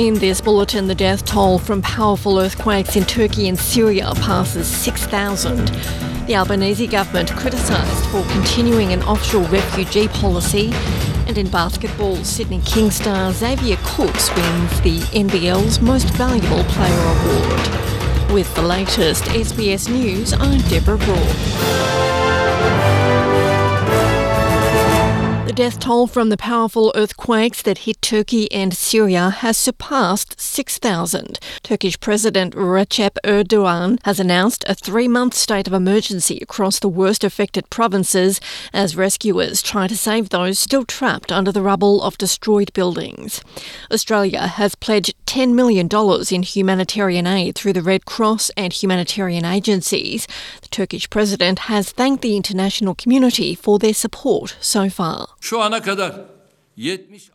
In this bulletin, the death toll from powerful earthquakes in Turkey and Syria passes 6,000. The Albanese government criticised for continuing an offshore refugee policy. And in basketball, Sydney King star Xavier Cooks wins the NBL's Most Valuable Player Award. With the latest SBS News, I'm Deborah Groarke. The death toll from the powerful earthquakes that hit Turkey and Syria has surpassed 6,000. Turkish President Recep Erdogan has announced a three month state of emergency across the worst affected provinces as rescuers try to save those still trapped under the rubble of destroyed buildings. Australia has pledged $10 million in humanitarian aid through the Red Cross and humanitarian agencies. The Turkish president has thanked the international community for their support so far.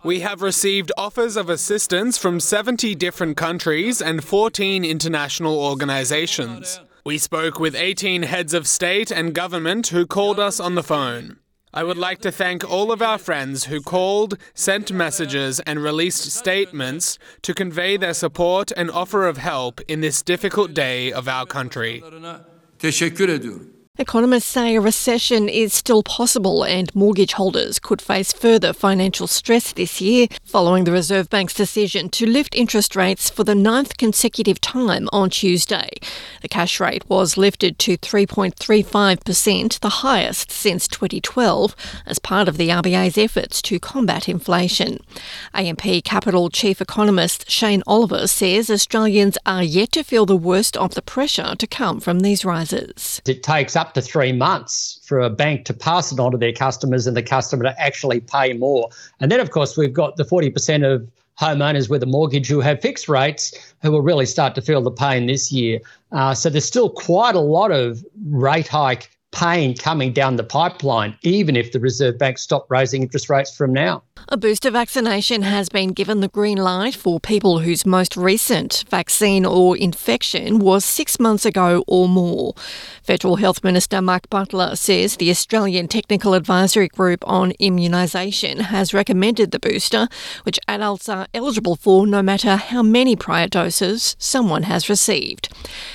We have received offers of assistance from 70 different countries and 14 international organizations. We spoke with 18 heads of state and government who called us on the phone. I would like to thank all of our friends who called, sent messages, and released statements to convey their support and offer of help in this difficult day of our country. Economists say a recession is still possible and mortgage holders could face further financial stress this year following the Reserve Bank's decision to lift interest rates for the ninth consecutive time on Tuesday. The cash rate was lifted to 3.35%, the highest since 2012, as part of the RBA's efforts to combat inflation. AMP Capital Chief Economist Shane Oliver says Australians are yet to feel the worst of the pressure to come from these rises. It takes up up to three months for a bank to pass it on to their customers and the customer to actually pay more. And then, of course, we've got the 40% of homeowners with a mortgage who have fixed rates who will really start to feel the pain this year. Uh, so there's still quite a lot of rate hike pain coming down the pipeline, even if the Reserve Bank stopped raising interest rates from now. A booster vaccination has been given the green light for people whose most recent vaccine or infection was six months ago or more. Federal Health Minister Mark Butler says the Australian Technical Advisory Group on Immunisation has recommended the booster, which adults are eligible for no matter how many prior doses someone has received.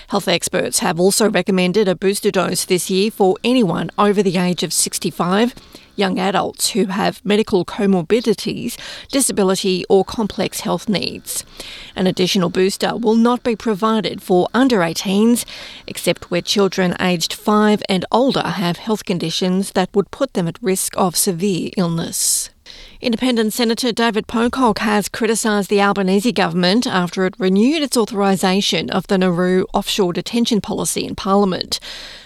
Health experts have also recommended a booster dose this year for anyone over the age of 65 young adults who have medical comorbidities, disability, or complex health needs. An additional booster will not be provided for under 18s, except where children aged 5 and older have health conditions that would put them at risk of severe illness. Independent Senator David Pocock has criticised the Albanese government after it renewed its authorisation of the Nauru offshore detention policy in Parliament.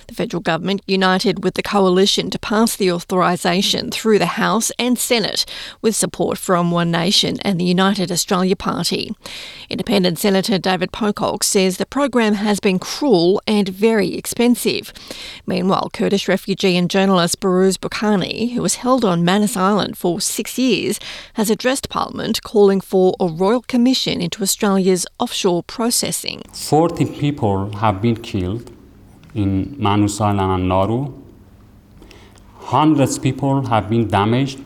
The federal government united with the coalition to pass the authorisation through the House and Senate with support from One Nation and the United Australia Party. Independent Senator David Pocock says the program has been cruel and very expensive. Meanwhile, Kurdish refugee and journalist Behrouz Boochani, who was held on Manus Island for six years, has addressed Parliament calling for a royal commission into Australia's offshore processing. 40 people have been killed in Manus Island and Nauru. Hundreds of people have been damaged.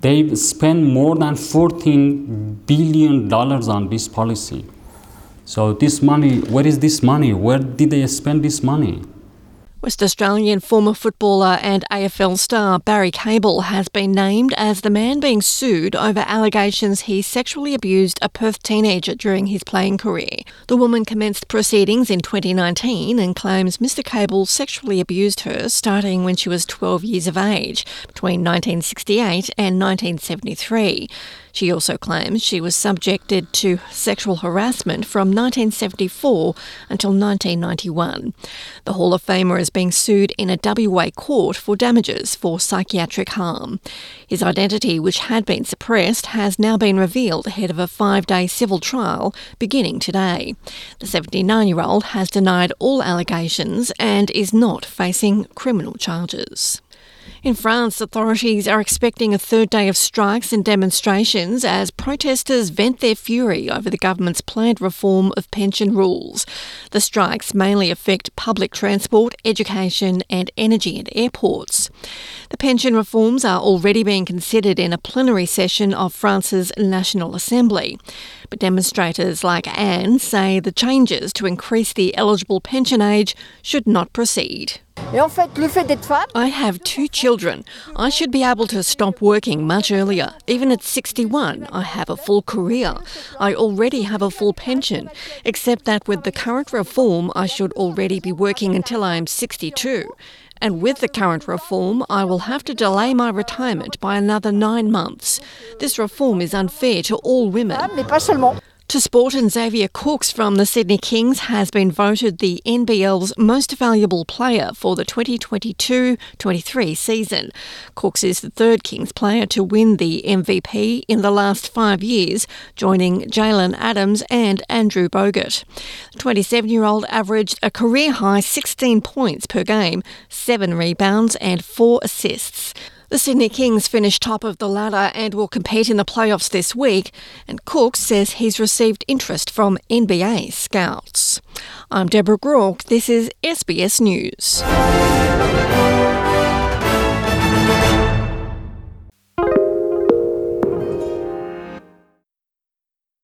They've spent more than $14 billion on this policy. So this money, where is this money? Where did they spend this money? West Australian former footballer and AFL star Barry Cable has been named as the man being sued over allegations he sexually abused a Perth teenager during his playing career. The woman commenced proceedings in 2019 and claims Mr. Cable sexually abused her starting when she was 12 years of age, between 1968 and 1973. She also claims she was subjected to sexual harassment from 1974 until 1991. The Hall of Famer is being sued in a WA court for damages for psychiatric harm. His identity, which had been suppressed, has now been revealed ahead of a five day civil trial beginning today. The 79 year old has denied all allegations and is not facing criminal charges. In France, authorities are expecting a third day of strikes and demonstrations as protesters vent their fury over the government's planned reform of pension rules. The strikes mainly affect public transport, education, and energy at airports. The pension reforms are already being considered in a plenary session of France's National Assembly. But demonstrators like Anne say the changes to increase the eligible pension age should not proceed. I have two children. I should be able to stop working much earlier. Even at 61, I have a full career. I already have a full pension, except that with the current reform, I should already be working until I am 62. And with the current reform, I will have to delay my retirement by another nine months. This reform is unfair to all women. To sport, and Xavier Cooks from the Sydney Kings has been voted the NBL's most valuable player for the 2022 23 season. Cooks is the third Kings player to win the MVP in the last five years, joining Jaylen Adams and Andrew Bogut. The 27 year old averaged a career high 16 points per game, seven rebounds, and four assists. The Sydney Kings finished top of the ladder and will compete in the playoffs this week, and Cook says he's received interest from NBA scouts. I'm Deborah Groarke. This is SBS News.